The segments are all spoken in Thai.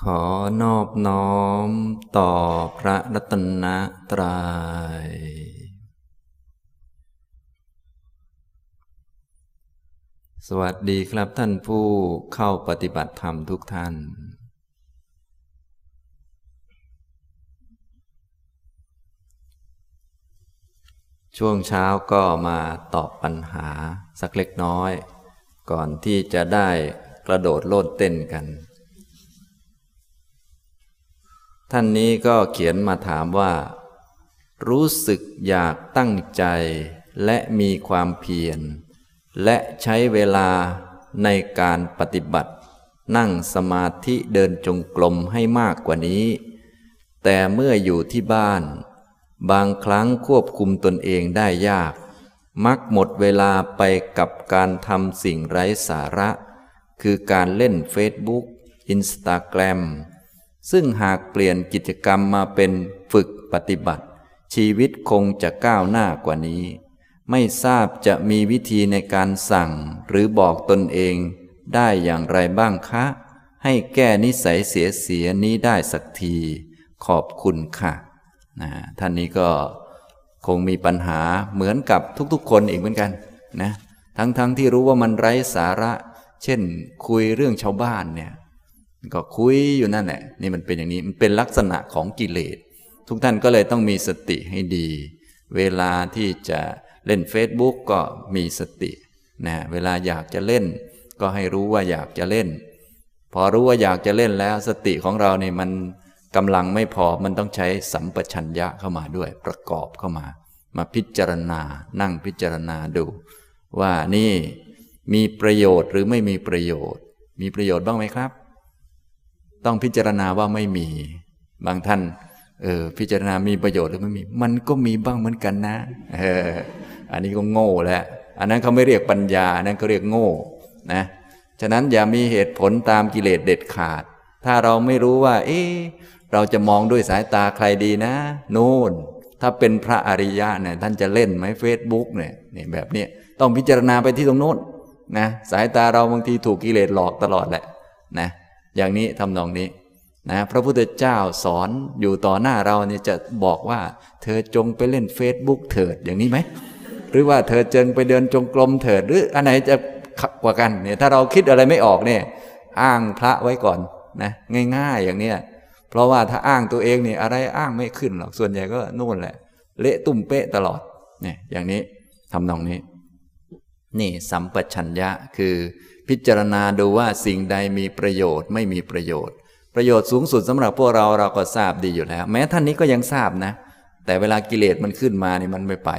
ขอนอบน้อมต่อพระรัตนตรยัย สวัสดีครับท่านผู้เข้าปฏิบัติธรรมทุกท่าน ช่วงเช้าก็มาตอบปัญหาสักเล็กน้อย ก่อนที่จะได้กระโดดโลดเต้นกัน ท่านนี้ก็เขียนมาถามว่า รู้สึกอยากตั้งใจ และมีความเพียร และใช้เวลาในการปฏิบัติ นั่งสมาธิเดินจงกรมให้มากกว่านี้ แต่เมื่ออยู่ที่บ้าน บางครั้งควบคุมตนเองได้ยาก มักหมดเวลาไปกับการทำสิ่งไร้สาระ คือการเล่นเฟซบุ๊กอินสตาแกรม ซึ่งหากเปลี่ยนกิจกรรมมาเป็นฝึกปฏิบัติ ชีวิตคงจะก้าวหน้ากว่านี้ ไม่ทราบจะมีวิธีในการสั่งหรือบอกตนเองได้อย่างไรบ้างคะ ให้แก้นิสัยเสียเสียนี้ได้สักที ขอบคุณค่ะนะท่านนี้ก็คงมีปัญหาเหมือนกับทุกๆ คนอีกเหมือนกันนะทั้งๆทที่รู้ว่ามันไร้สาระ เช่น คุยเรื่องชาวบ้านเนี่ย ก็คุยอยู่นั่นแหละนี่มันเป็นอย่างนี้มันเป็นลักษณะของกิเลส ทุกท่านก็เลยต้องมีสติให้ดี เวลาที่จะเล่น Facebook ก็มีสตินะเวลาอยากจะเล่น ก็ให้รู้ว่าอยากจะเล่น พอรู้ว่าอยากจะเล่นแล้วสติของเราเนี่ยมันกำลังไม่พอมันต้องใช้สัมปชัญญะเข้ามาด้วย ประกอบเข้ามา มาพิจารณา นั่งพิจารณาดู ว่านี่มีประโยชน์หรือไม่มีประโยชน์ มีประโยชน์บ้างไหมครับ ต้องพิจารณาว่าไม่มี บางท่าน เออ พิจารณามีประโยชน์หรือไม่มี มันก็มีบ้างเหมือนกันนะ เออ อันนี้ก็โง่แล้ว อันนั้นเขาไม่เรียกปัญญา อันนั้นเขาเรียกโง่ นะ ฉะนั้นอย่ามีเหตุผลตามกิเลสเด็ดขาด ถ้าเราไม่รู้ว่า เอ๊เราจะมองด้วยสายตาใครดีนะ นู่น ถ้าเป็นพระอริยะเนี่ยท่านจะเล่นไหมเฟซบุ๊กเนี่ยนี่แบบนี้ต้องพิจารณาไปที่ตรงโน้นนะ สายตาเราบางทีถูกกิเลสหลอกตลอดแหละ นะ อย่างนี้ทำนองนี้นะพระพุทธเจ้าสอนอยู่ต่อหน้าเราเนี่ยจะบอกว่า เธอจงไปเล่นเฟซบุ๊กเถิดอย่างนี้ไหมหรือว่าเธอจงไปเดินจงกรมเถิด หรืออันไหนจะกว่ากันเนี่ยถ้าเราคิดอะไรไม่ออกเนี่ยอ้างพระไว้ก่อนนะง่ายๆอย่างเนี้ยเพราะว่าถ้าอ้างตัวเองเนี่ยอะไรอ้างไม่ขึ้นหรอกส่วนใหญ่ก็นู่นแหละ เละตุ่มเป๊ะตลอดเนี่ยอย่างนี้ทำนองนี้ นี่สัมปชัญญะคือ พิจารณาดูว่าสิ่งใดมีประโยชน์ไม่มีประโยชน์ ประโยชน์สูงสุดสำหรับพวกเราเราก็ทราบดีอยู่แล้ว แม้ท่านนี้ก็ยังทราบนะ แต่เวลากิเลสมันขึ้นมานี่มันไม่ไป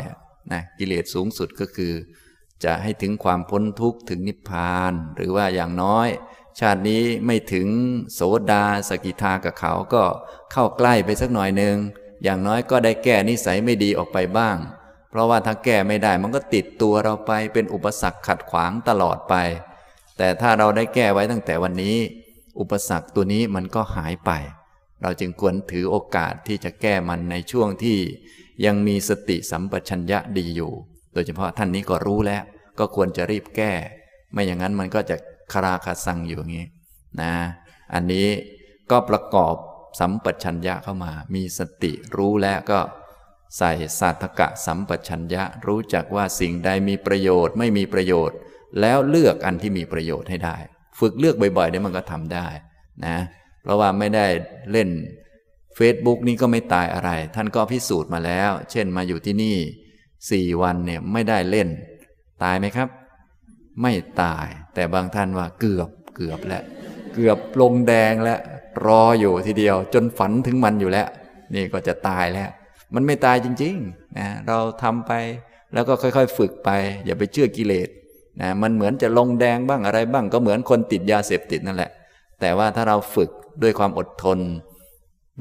นะกิเลสสูงสุดก็คือ จะให้ถึงความพ้นทุกข์ถึงนิพพาน หรือว่าอย่างน้อย ชาตินี้ไม่ถึงโสดาสกิทากับเขาก็เข้าใกล้ไปสักหน่อยหนึ่งอย่างน้อยก็ได้แก้นิสัยไม่ดีออกไปบ้าง เพราะว่าถ้าแก้ไม่ได้มันก็ติดตัวเราไปเป็นอุปสรรคขัดขวางตลอดไป แต่ถ้าเราได้แก้ไว้ตั้งแต่วันนี้ อุปสรรคตัวนี้มันก็หายไป เราจึงควรถือโอกาสที่จะแก้มันในช่วงที่ ยังมีสติสัมปชัญญะดีอยู่ โดยเฉพาะท่านนี้ก็รู้แล้ว ก็ควรจะรีบแก้ ไม่อย่างนั้นมันก็จะคาราคาซังอยู่อย่างนี้นะ อันนี้ก็ประกอบสัมปชัญญะเข้ามา มีสติรู้แล้วก็ใส่สัตกะสัมปชัญญะรู้จักว่าสิ่งใดมีประโยชน์ไม่มีประโยชน์ แล้วเลือกอันที่มีประโยชน์ให้ได้ ฝึกเลือกบ่อยๆเนี่ยมันก็ทำได้นะเพราะว่าไม่ได้เล่น Facebook นี้ก็ไม่ตายอะไร ท่านก็พิสูจน์มาแล้ว เช่นมาอยู่ที่นี่สี่วันเนี่ยไม่ได้เล่น ตายไหมครับ ไม่ตาย แต่บางท่านว่าเกือบเกือบแล้วเกือบลงแดงแล้วรออยู่ทีเดียว จนฝันถึงมันอยู่แล้ว นี่ก็จะตายแล้ว มันไม่ตายจริงๆนะเราทำไปแล้วก็ค่อยๆ ฝึกไป อย่าไปเชื่อกิเลส นะมันเหมือนจะลงแดงบ้างอะไรบ้างก็เหมือนคนติดยาเสพติดนั่นแหละ แต่ว่าถ้าเราฝึกด้วยความอดทน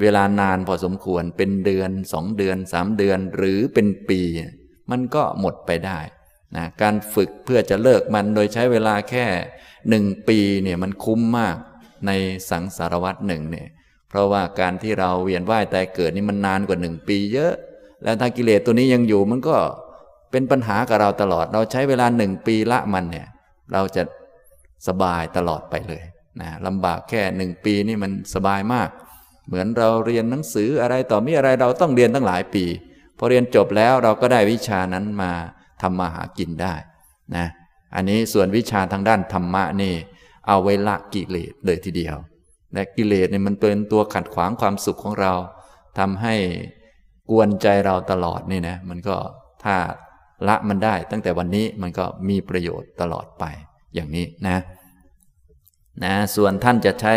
เวลานานพอสมควรเป็นเดือนสองเดือนสามเดือนหรือเป็นปี มันก็หมดไปได้นะการฝึกเพื่อจะเลิกมันโดยใช้เวลาแค่หนึ่งปีเนี่ยมันคุ้มมากในสังสารวัตรหนึ่งเนี่ยเพราะว่าการที่เราเวียนว่ายตายเกิดนี่มันนานกว่าหนึ่งปีเยอะ แล้วถ้ากิเลสตัวนี้ยังอยู่มันก็ เป็นปัญหากับเราตลอด เราใช้เวลาหนึ่งปีละมันเนี่ย เราจะสบายตลอดไปเลยนะลำบากแค่หนึ่งปีนี่มันสบายมาก เหมือนเราเรียนหนังสืออะไรต่อมีอะไรเราต้องเรียนตั้งหลายปี พอเรียนจบแล้วเราก็ได้วิชานั้นมาทำมาหากินได้นะอันนี้ส่วนวิชาทางด้านธรรมะนี่ เอาไว้ละกิเลสเลยทีเดียวและกิเลสเนี่ยมันเป็นตัวขัดขวางความสุขของเราทำให้กวนใจเราตลอดนี่นะมันก็ถ้า ละมันได้ ตั้งแต่วันนี้มันก็มีประโยชน์ตลอดไปอย่างนี้นะนะส่วนท่านจะใช้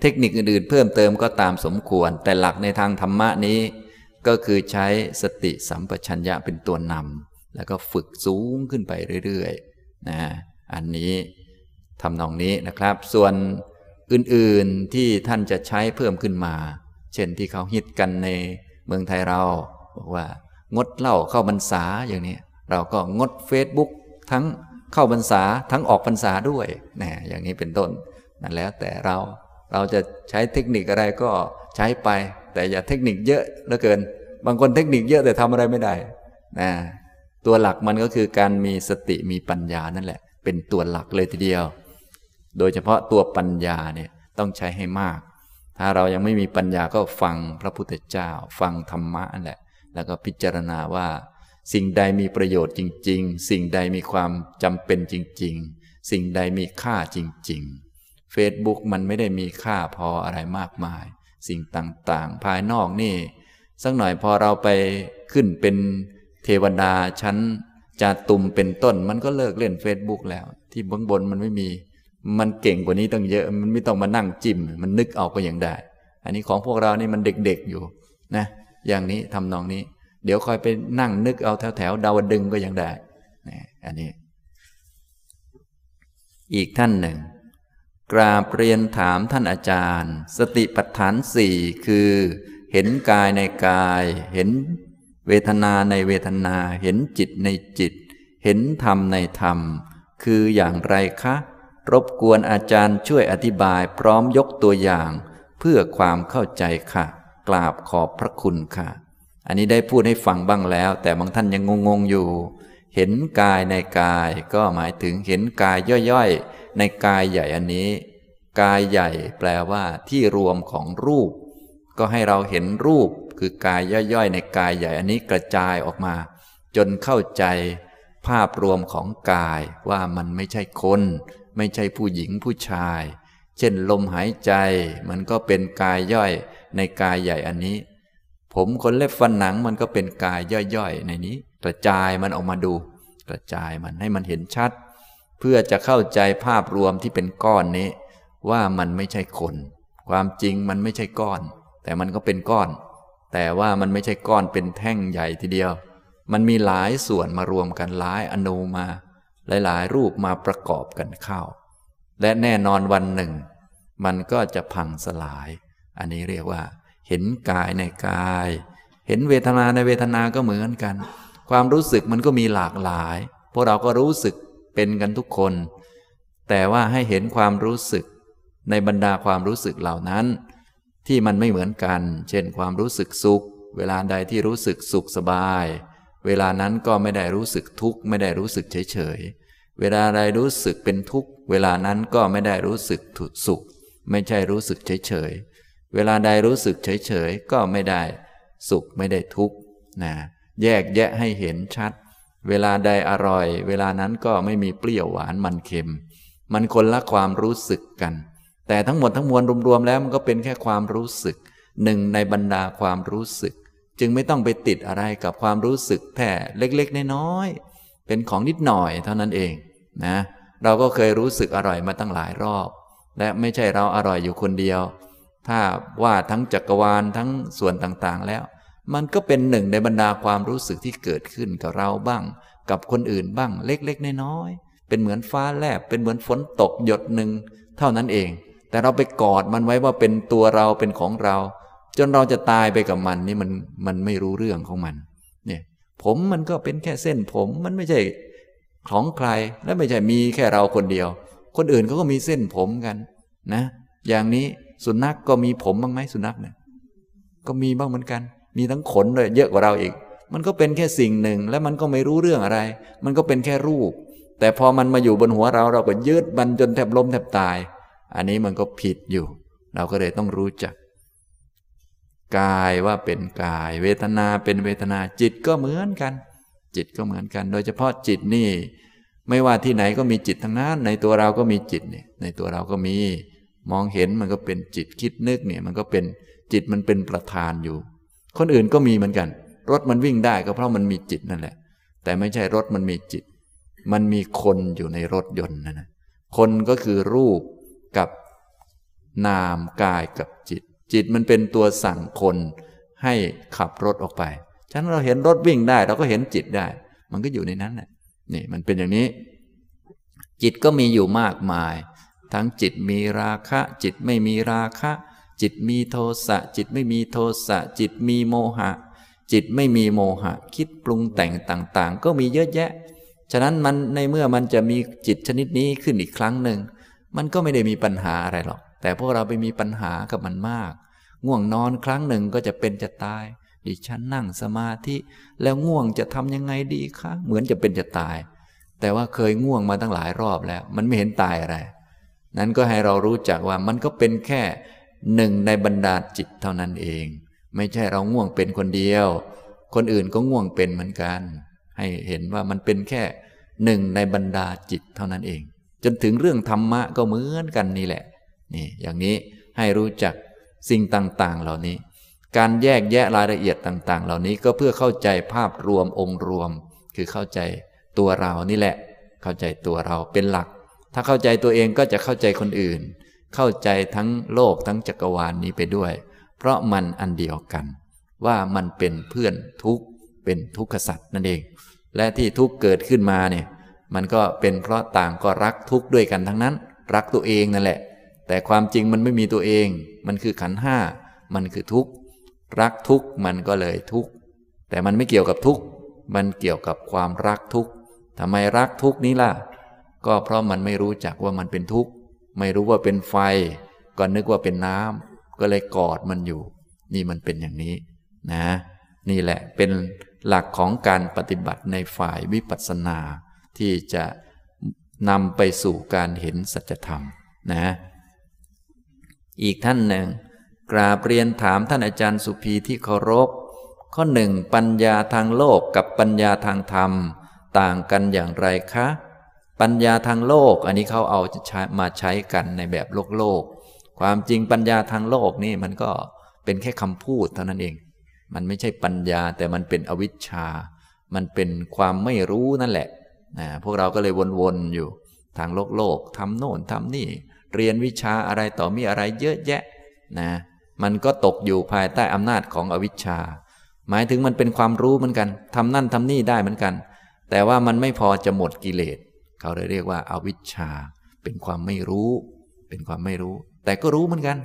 เทคนิคอื่นๆ เพิ่มเติมก็ตามสมควร แต่หลักในทางธรรมะนี้ ก็คือใช้สติสัมปชัญญะเป็นตัวนำแล้วก็ฝึกสูงขึ้นไปเรื่อยๆนะอันนี้ทำนองนี้นะครับ ส่วนอื่นๆที่ท่านจะใช้เพิ่มขึ้นมา เช่นที่เขาฮิตกันในเมืองไทยเรา บอกว่างดเหล้าเข้าบรรษาอย่างนี้ เราก็งด Facebook ทั้งเข้าบรรษาทั้งออกพรรษาด้วยนะอย่างนี้เป็นต้นนั่นแล้วแต่เราเราจะใช้เทคนิคอะไรก็ใช้ไป แต่อย่าเทคนิคเยอะเหลือเกิน บางคนเทคนิคเยอะแต่ทำอะไรไม่ได้นะตัวหลักมันก็คือการมีสติมีปัญญานั่นแหละ เป็นตัวหลักเลยทีเดียว โดยเฉพาะตัวปัญญาเนี่ยต้องใช้ให้มาก ถ้าเรายังไม่มีปัญญาก็ฟังพระพุทธเจ้า ฟังธรรมะนั่นแหละ แล้วก็พิจารณาว่า สิ่งใดมีประโยชน์จริง ๆ สิ่งใดมีความจำเป็นจริง ๆ สิ่งใดมีค่าจริง ๆ Facebook มันไม่ได้มีค่าพออะไรมากมาย สิ่งต่างๆ ภายนอกนี่ สักหน่อยพอเราไปขึ้นเป็นเทวดาชั้นจาตุมเป็นต้น มันก็เลิกเล่น Facebook แล้ว ที่บนบนมันไม่มี มันเก่งกว่านี้ต้องเยอะ มันไม่ต้องมานั่งจิ้ม มันนึกเอาก็ยังได้ อันนี้ของพวกเรานี่มันเด็กๆอยู่นะ อย่างนี้ทำนองนี้ เดี๋ยวคอยไปนั่งนึกเอาแถวแถวดาวดึงก็ยังได้นี่อันนี้ อีกท่านหนึ่ง กราบเรียนถามท่านอาจารย์ สติปัฏฐานสี่คือ เห็นกายในกาย เห็นเวทนาในเวทนา เห็นจิตในจิต เห็นธรรมในธรรม คืออย่างไรคะ รบกวนอาจารย์ช่วยอธิบายพร้อมยกตัวอย่าง เพื่อความเข้าใจค่ะ กราบขอบพระคุณค่ะ อันนี้ได้พูดให้ฟังบ้างแล้ว แต่บางท่านยังงงๆอยู่ เห็นกายในกายก็หมายถึงเห็นกายย่อยๆ ในกายใหญ่อันนี้ กายใหญ่แปลว่าที่รวมของรูป ก็ให้เราเห็นรูปคือกายย่อยๆ ในกายใหญ่อันนี้กระจายออกมา จนเข้าใจ ภาพรวมของกายว่ามันไม่ใช่คน ไม่ใช่ผู้หญิงผู้ชาย เช่นลมหายใจ มันก็เป็นกายย่อยในกายใหญ่อันนี้ ผมขนเล็บฟันหนังมันก็เป็นกายย่อยๆ ในนี้ กระจายมันออกมาดู กระจายมันให้มันเห็นชัด เพื่อจะเข้าใจภาพรวมที่เป็นก้อนนี้ ว่ามันไม่ใช่คน ความจริงมันไม่ใช่ก้อน แต่มันก็เป็นก้อน แต่ว่ามันไม่ใช่ก้อนเป็นแท่งใหญ่ทีเดียว มันมีหลายส่วนมารวมกันหลายอนุมา หลายๆ รูปมาประกอบกันเข้า และแน่นอนวันหนึ่ง มันก็จะพังสลาย อันนี้เรียกว่า เห็นกายในกาย เห็นเวทนาในเวทนาก็เหมือนกัน ความรู้สึกมันก็มีหลากหลาย พวกเราก็รู้สึกเป็นกันทุกคน แต่ว่าให้เห็นความรู้สึกในบรรดาความรู้สึกเหล่านั้น ที่มันไม่เหมือนกัน เช่น ความรู้สึกสุข เวลาใดที่รู้สึกสุขสบาย เวลานั้นก็ไม่ได้รู้สึกทุกข์ ไม่ได้รู้สึกเฉยเฉยเวลาใดรู้สึกเป็นทุกข์ เวลานั้นก็ไม่ได้รู้สึกถุดสุข ไม่ใช่รู้สึกเฉยเฉย เวลาใดรู้สึกเฉยๆ ก็ไม่ได้สุขไม่ได้ทุกข์นะแยกแยะให้เห็นชัด เวลาใดอร่อย เวลานั้นก็ไม่มีเปรี้ยวหวานมันเค็ม มันคนละความรู้สึกกัน แต่ทั้งหมดทั้งมวลรวมๆแล้วมันก็เป็นแค่ความรู้สึก หนึ่งในบรรดาความรู้สึก จึงไม่ต้องไปติดอะไรกับความรู้สึกแค่เล็กๆน้อยๆเป็นของนิดหน่อยเท่านั้นเองนะเราก็เคยรู้สึกอร่อยมาตั้งหลายรอบ และไม่ใช่เราอร่อยอยู่คนเดียว ถ้าว่าทั้งจักรวาลทั้งส่วนต่างๆ แล้ว มันก็เป็นหนึ่งในบรรดาความรู้สึกที่เกิดขึ้นกับเราบ้าง กับคนอื่นบ้างเล็กๆน้อยๆเป็นเหมือนฟ้าแลบเป็นเหมือนฝนตกหยดหนึ่งเท่านั้นเอง แต่เราไปกอดมันไว้ว่าเป็นตัวเราเป็นของเรา จนเราจะตายไปกับมันนี่มันมันไม่รู้เรื่องของมันเนี่ยผมมันก็เป็นแค่เส้นผมมันไม่ใช่ของใครและไม่ใช่มีแค่เราคนเดียว คนอื่นเขาก็มีเส้นผมกันนะ อย่างนี้ สุนัขกก็มีผมบ้างไหมสุนัขเนี่ยก็มีบ้างเหมือนกัน มีทั้งขนเลยเยอะกว่าเราอีก มันก็เป็นแค่สิ่งหนึ่ง และมันก็ไม่รู้เรื่องอะไร มันก็เป็นแค่รูป แต่พอมันมาอยู่บนหัวเราเราก็ยืดมันจนแทบล้มแทบตาย อันนี้มันก็ผิดอยู่ เราก็เลยต้องรู้จัก กายว่าเป็นกาย เวทนาเป็นเวทนาจิตก็เหมือนกัน จิตก็เหมือนกัน โดยเฉพาะจิตนี่ ไม่ว่าที่ไหนก็มีจิตทั้งนั้นในตัวเราก็มีจิตเนี่ยในตัวเราก็มี มองเห็นมันก็เป็นจิตคิดนึกเนี่ยมันก็เป็นจิตมันเป็นประธานอยู่ คนอื่นก็มีเหมือนกัน รถมันวิ่งได้ก็เพราะมันมีจิตนั่นแหละ แต่ไม่ใช่รถมันมีจิต มันมีคนอยู่ในรถยนต์นั่นนะคนก็คือรูปกับนามกายกับจิต จิตมันเป็นตัวสั่งคนให้ขับรถออกไป ฉะนั้นเราเห็นรถวิ่งได้ เราก็เห็นจิตได้ มันก็อยู่ในนั้นแหละนี่มันเป็นอย่างนี้ จิตก็มีอยู่มากมาย ทั้งจิตมีราคะ จิตไม่มีราคะ จิตมีโทสะ จิตไม่มีโทสะ จิตมีโมหะ จิตไม่มีโมหะ คิดปรุงแต่งต่างๆ ก็มีเยอะแยะ ฉะนั้นมันในเมื่อมันจะมีจิตชนิดนี้ขึ้นอีกครั้งหนึ่ง มันก็ไม่ได้มีปัญหาอะไรหรอก แต่พวกเราไปมีปัญหากับมันมาก ง่วงนอนครั้งหนึ่งก็จะเป็นจะตายดิฉันนั่งสมาธิ แล้วง่วงจะทำยังไงดีคะ เหมือนจะเป็นจะตาย แต่ว่าเคยง่วงมาตั้งหลายรอบแล้ว มันไม่เห็นตายอะไร นั้นก็ให้เรารู้จักว่ามันก็เป็นแค่หนึ่งในบรรดาจิตเท่านั้นเอง ไม่ใช่เราง่วงเป็นคนเดียว คนอื่นก็ง่วงเป็นเหมือนกัน ให้เห็นว่ามันเป็นแค่หนึ่งในบรรดาจิตเท่านั้นเอง จนถึงเรื่องธรรมะก็เหมือนกันนี่แหละนี่อย่างนี้ให้รู้จักสิ่งต่างๆ เหล่านี้ การแยกแยะรายละเอียดต่าง ๆ เหล่านี้ก็เพื่อเข้าใจภาพรวมองค์รวม คือเข้าใจตัวเรานี่แหละ เข้าใจตัวเราเป็นหลัก ถ้าเข้าใจตัวเองก็จะเข้าใจคนอื่น เข้าใจทั้งโลกทั้งจักรวาลนนี้ไปด้วย เพราะมันอันเดียวกัน ว่ามันเป็นเพื่อนทุกเป็นทุกขสัตว์นั่นเอง และที่ทุกเกิดขึ้นมาเนี่ยมันก็เป็นเพราะต่างก็รักทุกข์ด้วยกันทั้งนั้น รักตัวเองนั่นแหละ แต่ความจริงมันไม่มีตัวเอง มันคือขันห้า มันคือทุกข์รักทุกข์มันก็เลยทุกข์แต่มันไม่เกี่ยวกับทุกข์มันเกี่ยวกับความรักทุกข์ทำไมรักทุกข์นี้ล่ะ ก็เพราะมันไม่รู้จักว่ามันเป็นทุกข์ ไม่รู้ว่าเป็นไฟ ก็นึกว่าเป็นน้ำก็เลยกอดมันอยู่ นี่มันเป็นอย่างนี้นะ นี่แหละเป็นหลักของการปฏิบัติในฝ่ายวิปัสสนา ที่จะนำไปสู่การเห็นสัจธรรมนะ อีกท่านหนึ่ง กราบเรียนถามท่านอาจารย์สุภีที่เคารพ ข้อหนึ่งปัญญาทางโลกกับปัญญาทางธรรม ต่างกันอย่างไรคะ ปัญญาทางโลก อันนี้เขาเอามาใช้กันในแบบโลกโลก ความจริงปัญญาทางโลกนี่มันก็เป็นแค่คำพูดเท่านั้นเอง มันไม่ใช่ปัญญาแต่มันเป็นอวิชชา มันเป็นความไม่รู้นั่นแหละนะพวกเราก็เลยวนๆอยู่ทางโลกโลกทำโน่นทำนี่ เรียนวิชาอะไรต่อมีอะไรเยอะแยะนะมันก็ตกอยู่ภายใต้อำนาจของอวิชชา หมายถึงมันเป็นความรู้เหมือนกันทำนั่นทำนี่ได้เหมือนกัน แต่ว่ามันไม่พอจะหมดกิเลส เขาเลยเรียกว่าอาวิชชา เป็นความไม่รู้ เป็นความไม่รู้ แต่ก็รู้เหมือนกัน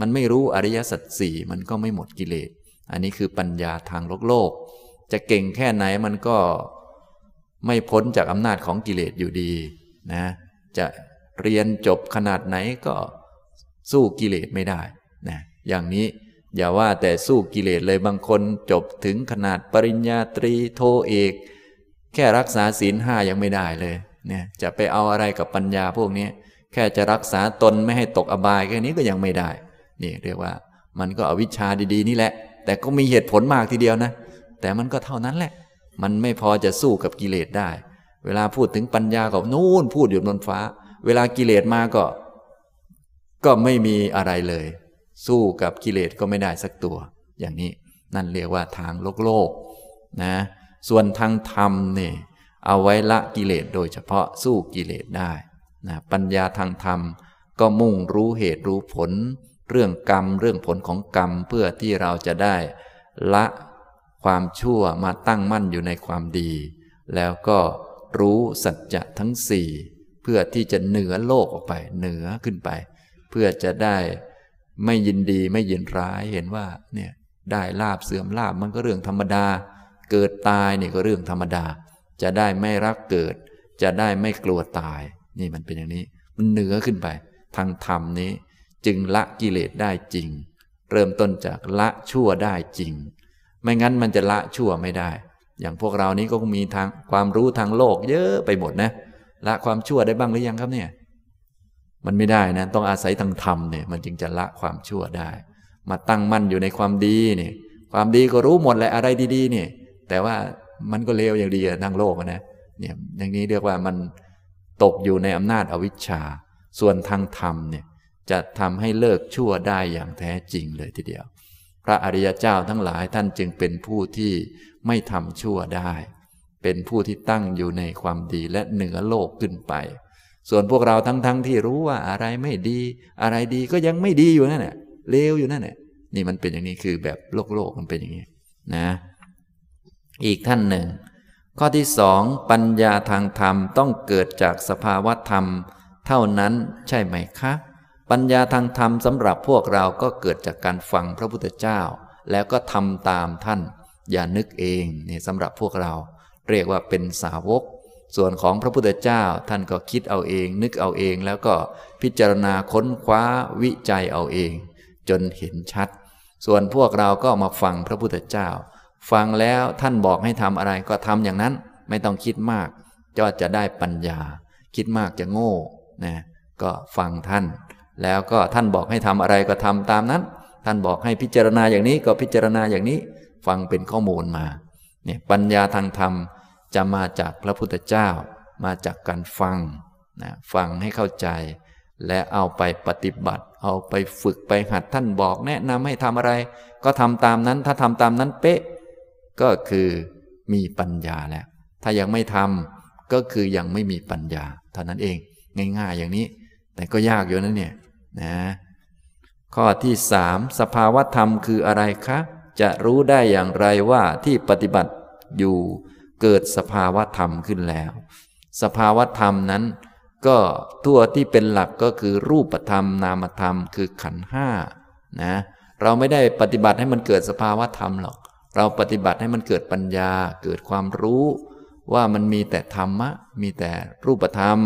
มันไม่รู้อริยสัจสี่มันก็ไม่หมดกิเลส อันนี้คือปัญญาทางโลกโลก จะเก่งแค่ไหนมันก็ไม่พ้นจากอำนาจของกิเลสอยู่ดีนะ จะเรียนจบขนาดไหนก็สู้กิเลสไม่ได้นะอย่างนี้อย่าว่าแต่สู้กิเลสเลยบางคนจบถึงขนาดปริญญาตรีโทเอก แค่รักษาศีลห้ายังไม่ได้เลย เนี่ยจะไปเอาอะไรกับปัญญาพวกนี้ แค่จะรักษาตนไม่ให้ตกอบายแค่นี้ก็ยังไม่ได้ นี่เรียกว่ามันก็อวิชชาดีๆ นี่แหละ แต่ก็มีเหตุผลมากทีเดียวนะ แต่มันก็เท่านั้นแหละ มันไม่พอจะสู้กับกิเลสได้ เวลาพูดถึงปัญญาก็นู่นพูดอยู่บนฟ้า เวลากิเลสมาก็ ก็ไม่มีอะไรเลย สู้กับกิเลสก็ไม่ได้สักตัว อย่างนี้นั่นเรียกว่าทางโลกโลกนะ ส่วนทางธรรมนี่ เอาไว้ละกิเลสโดยเฉพาะสู้กิเลสได้นะปัญญาทางธรรม ก็มุ่งรู้เหตุรู้ผล เรื่องกรรม เรื่องผลของกรรมเพื่อที่เราจะได้ ละความชั่วมาตั้งมั่นอยู่ในความดี แล้วก็รู้สัจจะทั้งสี่เพื่อที่จะเหนือโลกออกไป เหนือขึ้นไป เพื่อจะได้ไม่ยินดีไม่ยินร้ายเห็นว่าเนี่ยได้ลาบเสื่อมลาบมันก็เรื่องธรรมดา เกิดตายเนี่ยก็เรื่องธรรมดา จะได้ไม่รักเกิด จะได้ไม่กลัวตาย นี่มันเป็นอย่างนี้ มันเหนือขึ้นไป ทางธรรมนี้ จึงละกิเลสได้จริง เริ่มต้นจากละชั่วได้จริง ไม่งั้นมันจะละชั่วไม่ได้ อย่างพวกเรานี้ก็มีทางความรู้ทางโลก เยอะไปหมดนะ ละความชั่วได้บ้างหรือยังครับเนี่ย มันไม่ได้นะ ต้องอาศัยทางธรรมเนี่ยมันจึงจะละความชั่วได้ มาตั้งมั่นอยู่ในความดีเนี่ยความดีก็รู้หมดแหละอะไรดีๆเนี่ยแต่ว่า มันก็เลวอย่างดีทั้งโลกนะเนี่ยอย่างนี้เรียกว่ามันตกอยู่ในอำนาจอวิชชา ส่วนทางธรรมเนี่ยจะทำให้เลิกชั่วได้อย่างแท้จริงเลยทีเดียว พระอริยเจ้าทั้งหลายท่านจึงเป็นผู้ที่ไม่ทำชั่วได้ เป็นผู้ที่ตั้งอยู่ในความดีและเหนือโลกขึ้นไป ส่วนพวกเราทั้งๆทที่รู้ว่าอะไรไม่ดี อะไรดีก็ยังไม่ดีอยู่นั่นแหละเลวอยู่นั่นแหละนี่มันเป็นอย่างนี้คือแบบโลกโลกมันเป็นอย่างนี้นะ อีกท่านหนึ่ง ข้อที่สองปัญญาทางธรรมต้องเกิดจากสภาวะธรรม เท่านั้นใช่ไหมคะ ปัญญาทางธรรมสำหรับพวกเราก็เกิดจากการฟังพระพุทธเจ้า แล้วก็ทำตามท่าน อย่านึกเองนี่สำหรับพวกเรา เรียกว่าเป็นสาวก ส่วนของพระพุทธเจ้าท่านก็คิดเอาเอง นึกเอาเองแล้วก็พิจารณาค้นคว้าวิจัยเอาเอง จนเห็นชัด ส่วนพวกเราก็มาฟังพระพุทธเจ้า ฟังแล้วท่านบอกให้ทำอะไรก็ทำอย่างนั้น ไม่ต้องคิดมากก็จะได้ปัญญา คิดมากจะโง่นะก็ฟังท่าน แล้วก็ท่านบอกให้ทำอะไรก็ทำตามนั้น ท่านบอกให้พิจารณาอย่างนี้ก็พิจารณาอย่างนี้ ฟังเป็นข้อมูลมาเนี่ยปัญญาทางธรรมจะมาจากพระพุทธเจ้า มาจากการฟังนะฟังให้เข้าใจ และเอาไปปฏิบัติ เอาไปฝึกไปหัดท่านบอก แนะนำให้ทำอะไร ก็ทำตามนั้น ถ้าทำตามนั้นเป๊ะ ก็คือมีปัญญาแล้ว ถ้ายังไม่ทำก็คือยังไม่มีปัญญาเท่านั้นเอง ง่ายๆอย่างนี้ แต่ก็ยากอยู่นะเนี่ยนะข้อที่สามสภาวธรรมคืออะไรคะ จะรู้ได้อย่างไรว่าที่ปฏิบัติอยู่เกิดสภาวธรรมขึ้นแล้ว สภาวธรรมนั้น ก็ตัวที่เป็นหลักก็คือรูปธรรม นามธรรมคือขันห้านะเราไม่ได้ปฏิบัติให้มันเกิดสภาวธรรมหรอก เราปฏิบัติให้มันเกิดปัญญาเกิดความรู้ว่ามันมีแต่ธรรมะ มีแต่รูปธรรม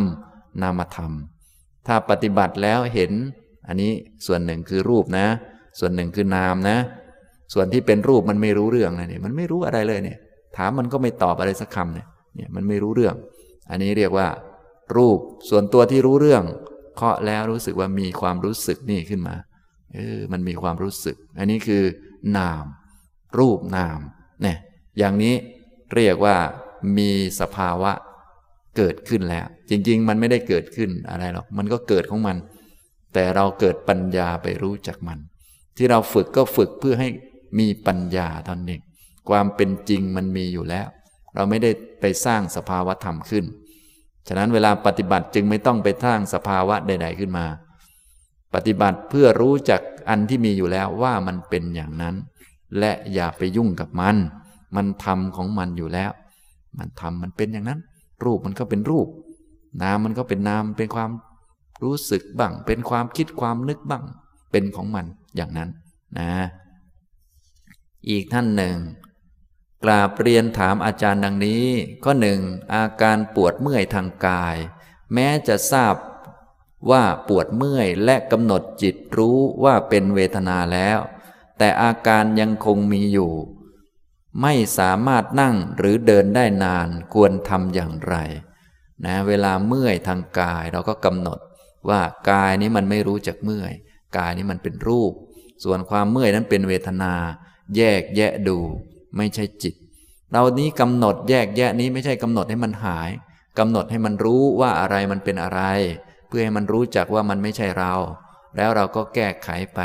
นามธรรม ถ้าปฏิบัติแล้วเห็น อันนี้ส่วนหนึ่งคือรูปนะ ส่วนหนึ่งคือนามนะ ส่วนที่เป็นรูปมันไม่รู้เรื่องนะเนี่ยมันไม่รู้อะไรเลยเนี่ย ถามมันก็ไม่ตอบอะไรสักคำเนี่ยเนี่ยมันไม่รู้เรื่อง อันนี้เรียกว่า รูปส่วนตัวที่รู้เรื่องเคาะแล้วรู้สึกว่ามีความรู้สึกนี่ขึ้นมาเออมันมีความรู้สึก อันนี้คือนาม รูปนามเนี่ยอย่างนี้เรียกว่ามีสภาวะเกิดขึ้นแล้ว จริง ๆ มันไม่ได้เกิดขึ้นอะไรหรอกมันก็เกิดของมัน แต่เราเกิดปัญญาไปรู้จักมัน ที่เราฝึกก็ฝึกเพื่อให้มีปัญญาตอนนี้ความเป็นจริงมันมีอยู่แล้ว เราไม่ได้ไปสร้างสภาวะธรรมขึ้น ฉะนั้นเวลาปฏิบัติจึงไม่ต้องไปสร้างสภาวะใด ๆขึ้นมา ปฏิบัติเพื่อรู้จักอันที่มีอยู่แล้วว่ามันเป็นอย่างนั้น และอย่าไปยุ่งกับมัน มันทำของมันอยู่แล้ว มันทำมันเป็นอย่างนั้น รูปมันก็เป็นรูป นามมันก็เป็นนามเป็นความรู้สึกบ้าง เป็นความคิดความนึกบ้าง เป็นของมันอย่างนั้นนะ อีกท่านหนึ่ง กราบเรียนถามอาจารย์ดังนี้ ข้อหนึ่งอาการปวดเมื่อยทางกาย แม้จะทราบว่าปวดเมื่อยและกำหนดจิตรู้ว่าเป็นเวทนาแล้ว แต่อาการยังคงมีอยู่ ไม่สามารถนั่งหรือเดินได้นานควรทำอย่างไร นะ เวลาเมื่อยทางกายเราก็กำหนด ว่ากายนี้มันไม่รู้จักเมื่อย กายนี้มันเป็นรูป ส่วนความเมื่อยนั้นเป็นเวทนา แยกแยะดู ไม่ใช่จิต เรานี้กำหนดแยกแยะนี้ไม่ใช่กำหนดให้มันหายกำหนดให้มันรู้ว่าอะไรมันเป็นอะไร เพื่อให้มันรู้จักว่ามันไม่ใช่เรา แล้วเราก็แก้ไขไป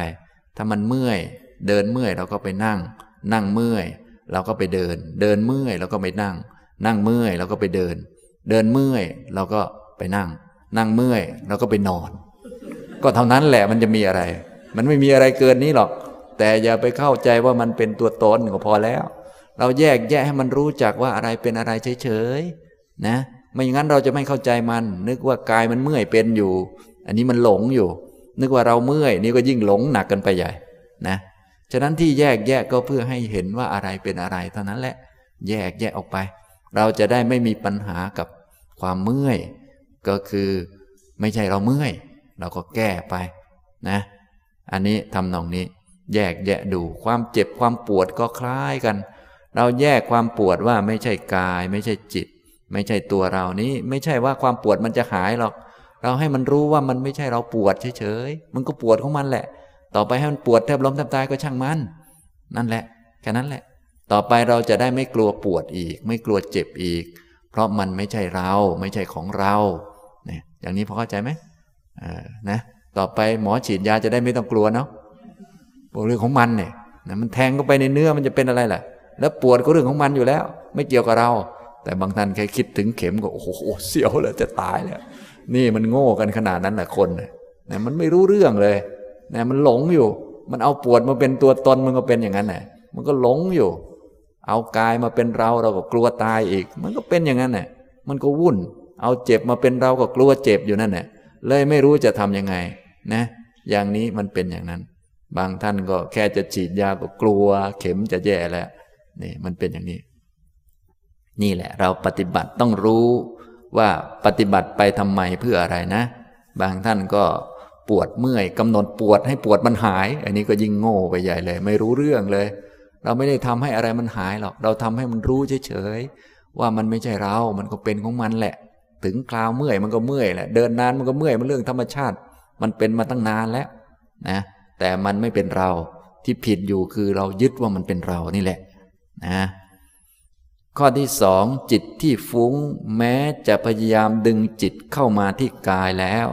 ถ้ามันเมื่อย เดินเมื่อยเราก็ไปนั่ง นั่งเมื่อยเราก็ไปเดิน เดินเมื่อยเราก็ไปนั่ง นั่งเมื่อยเราก็ไปเดิน เดินเมื่อยเราก็ไปนั่ง นั่งเมื่อยเราก็ไปนอน ก็เท่านั้นแหละมันจะมีอะไร มันไม่มีอะไรเกินนี้หรอก แต่อย่าไปเข้าใจว่ามันเป็นตัวตนก็พอแล้ว เราแยกแยะให้มันรู้จักว่าอะไรเป็นอะไรเฉยๆนะ ไม่อย่างนั้นเราจะไม่เข้าใจมัน นึกว่ากายมันเมื่อยเป็นอยู่ อันนี้มันหลงอยู่ นึกว่าเราเมื่อยนี่ก็ยิ่งหลงหนักกันไปใหญ่นะ ฉะนั้นที่แยกแยกก็เพื่อให้เห็นว่าอะไรเป็นอะไรเท่านั้นแหละ แยกแยกออกไป เราจะได้ไม่มีปัญหากับความเมื่อย ก็คือไม่ใช่เราเมื่อย เราก็แก้ไปนะ อันนี้ทำนองนี้ แยกแยะดูความเจ็บความปวดก็คล้ายกัน เราแยกความปวดว่าไม่ใช่กาย ไม่ใช่จิต ไม่ใช่ตัวเรานี้ ไม่ใช่ว่าความปวดมันจะหายหรอก เราให้มันรู้ว่ามันไม่ใช่เราปวดเฉยๆมันก็ปวดของมันแหละ ต่อไปให้มันปวดแทบล้มแทบตายก็ช่างมัน นั่นแหละ แค่นั้นแหละ ต่อไปเราจะได้ไม่กลัวปวดอีก ไม่กลัวเจ็บอีก เพราะมันไม่ใช่เราไม่ใช่ของเราเนี่ยอย่างนี้พอเข้าใจไหมเออนะต่อไปหมอฉีดยาจะได้ไม่ต้องกลัวเนาะเรื่องของมันเนี่ยนะมันแทงเข้าไปในเนื้อมันจะเป็นอะไรล่ะ แล้วปวดก็เรื่องของมันอยู่แล้ว ไม่เกี่ยวกับเรา แต่บางท่านแค่คิดถึงเข็มก็โอ้โหเสียวเลยจะตายแล้ว นี่มันโง่กันขนาดนั้นแหละคนเนี่ยมันไม่รู้เรื่องเลย นี่ยมันหลงอยู่ มันเอาปวดมาเป็นตัวตนมันก็เป็นอย่างนั้นแหละมันก็หลงอยู่ เอากายมาเป็นเราเราก็กลัวตายอีก มันก็เป็นอย่างนั้นแหละมันก็วุ่น เอาเจ็บมาเป็นเราก็กลัวเจ็บอยู่นั่นแหละเลยไม่รู้จะทํำยังไง นะ อย่างนี้มันเป็นอย่างนั้น บางท่านก็แค่จะฉีดยาก็กลัว เข็มจะแย่แล้วนี่มันเป็นอย่างนี้ นี่แหละ เราปฏิบัติต้องรู้ว่าปฏิบัติไปทำไมเพื่ออะไรนะ บางท่านก็ ปวดเมื่อยกำหนดปวดให้ปวดมันหาย อันนี้ก็ยิ่งโง่ไปใหญ่เลย ไม่รู้เรื่องเลย เราไม่ได้ทำให้อะไรมันหายหรอกเราทำให้มันรู้เฉยๆว่ามันไม่ใช่เรา มันก็เป็นของมันแหละ ถึงคราวเมื่อยมันก็เมื่อยแหละ เดินนานมันก็เมื่อยมันเรื่องธรรมชาติ มันเป็นมาตั้งนานแล้วนะแต่มันไม่เป็นเราที่ผิดอยู่คือเรายึดว่ามันเป็นเรานี่แหละนะข้อที่สองจิตที่ฟุ้ง แม้จะพยายามดึงจิตเข้ามาที่กายแล้ว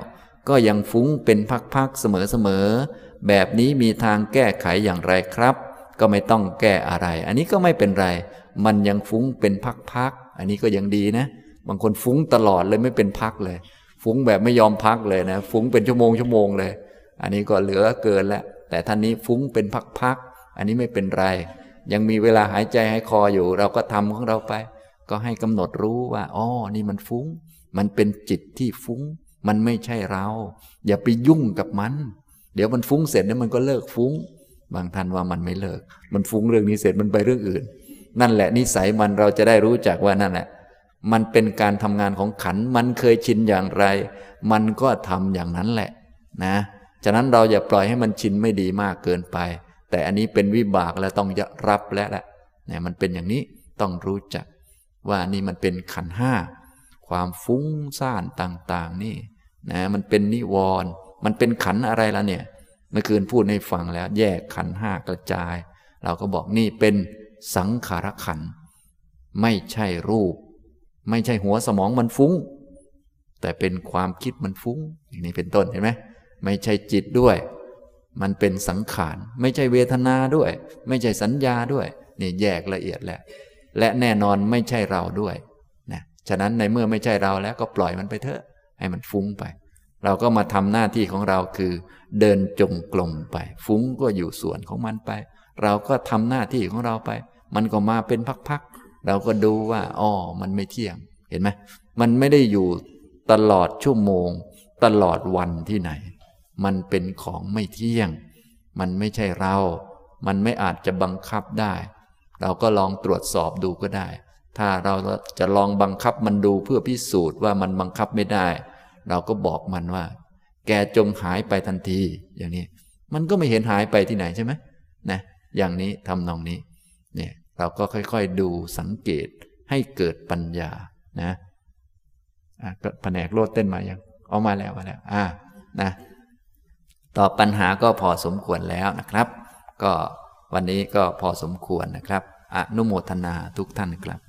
ก็ยังฟุ้งเป็นพักๆเสมอๆแบบนี้มีทางแก้ไขอย่างไรครับ ก็ไม่ต้องแก้อะไร อันนี้ก็ไม่เป็นไร มันยังฟุ้งเป็นพักๆอันนี้ก็ยังดีนะ บางคนฟุ้งตลอดเลยไม่เป็นพักเลย ฟุ้งแบบไม่ยอมพักเลยนะ ฟุ้งเป็นชั่วโมงชั่วโมงเลย อันนี้ก็เหลือเกินแล้วแต่ท่านนี้ฟุ้งเป็นพักๆอันนี้ไม่เป็นไร ยังมีเวลาหายใจหายคออยู่ เราก็ทำของเราไป ก็ให้กำหนดรู้ว่าอ๋อนี่มันฟุ้ง มันเป็นจิตที่ฟุ้ง มันไม่ใช่เรา อย่าไปยุ่งกับมัน เดี๋ยวมันฟุ้งเสร็จเนี่ยมันก็เลิกฟุ้ง บางท่านว่ามันไม่เลิก มันฟุ้งเรื่องนี้เสร็จมันไปเรื่องอื่น นั่นแหละนิสัยมันเราจะได้รู้จักว่านั่นแหละ มันเป็นการทำงานของขัน มันเคยชินอย่างไร มันก็ทำอย่างนั้นแหละ นะ ฉะนั้นเราอย่าปล่อยให้มันชินไม่ดีมากเกินไป แต่อันนี้เป็นวิบากแล้วต้องรับแล้วแหละเนี่ยมันเป็นอย่างนี้ต้องรู้จักว่านี่มันเป็นขันห้า ความฟุ้งซ่านต่างๆ นี่นะมันเป็นนิวรณ์มันเป็นขันอะไรละเนี่ย เมื่อคืนพูดให้ฟังแล้ว แยกขันห้ากระจาย เราก็บอกนี่เป็นสังขารขัน ไม่ใช่รูป ไม่ใช่หัวสมองมันฟุ้ง แต่เป็นความคิดมันฟุ้งอย่างนี้เป็นต้นเห็นไหมไม่ใช่จิตด้วย มันเป็นสังขาร ไม่ใช่เวทนาด้วย ไม่ใช่สัญญาด้วยนี่แยกละเอียดแล้วและแน่นอนไม่ใช่เราด้วย ฉะนั้นในเมื่อไม่ใช่เราแล้วก็ปล่อยมันไปเถอะ ให้มันฟุ้งไป เราก็มาทำหน้าที่ของเราคือ เดินจงกรมไป ฟุ้งก็อยู่ส่วนของมันไป เราก็ทำหน้าที่ของเราไป มันก็มาเป็นพักๆเราก็ดูว่าอ๋อมันไม่เที่ยง เห็นไหมมันไม่ได้อยู่ตลอดชั่วโมง ตลอดวันที่ไหน มันเป็นของไม่เที่ยง มันไม่ใช่เรา มันไม่อาจจะบังคับได้ เราก็ลองตรวจสอบดูก็ได้ ถ้าเราจะลองบังคับมันดูเพื่อพิสูจน์ว่ามันบังคับไม่ได้ เราก็บอกมันว่า แกจงหายไปทันที อย่างนี้ มันก็ไม่เห็นหายไปที่ไหนใช่ไหมนะอย่างนี้ทำนองนี้เนี่ยเราก็ค่อยๆดูสังเกตให้เกิดปัญญานะอะแผนกโลดเต้นมายังเอามาแล้วมาแล้ว อ่านะตอบปัญหาก็พอสมควรแล้วนะครับ ก็วันนี้ก็พอสมควรนะครับ อนุโมทนาทุกท่านครับ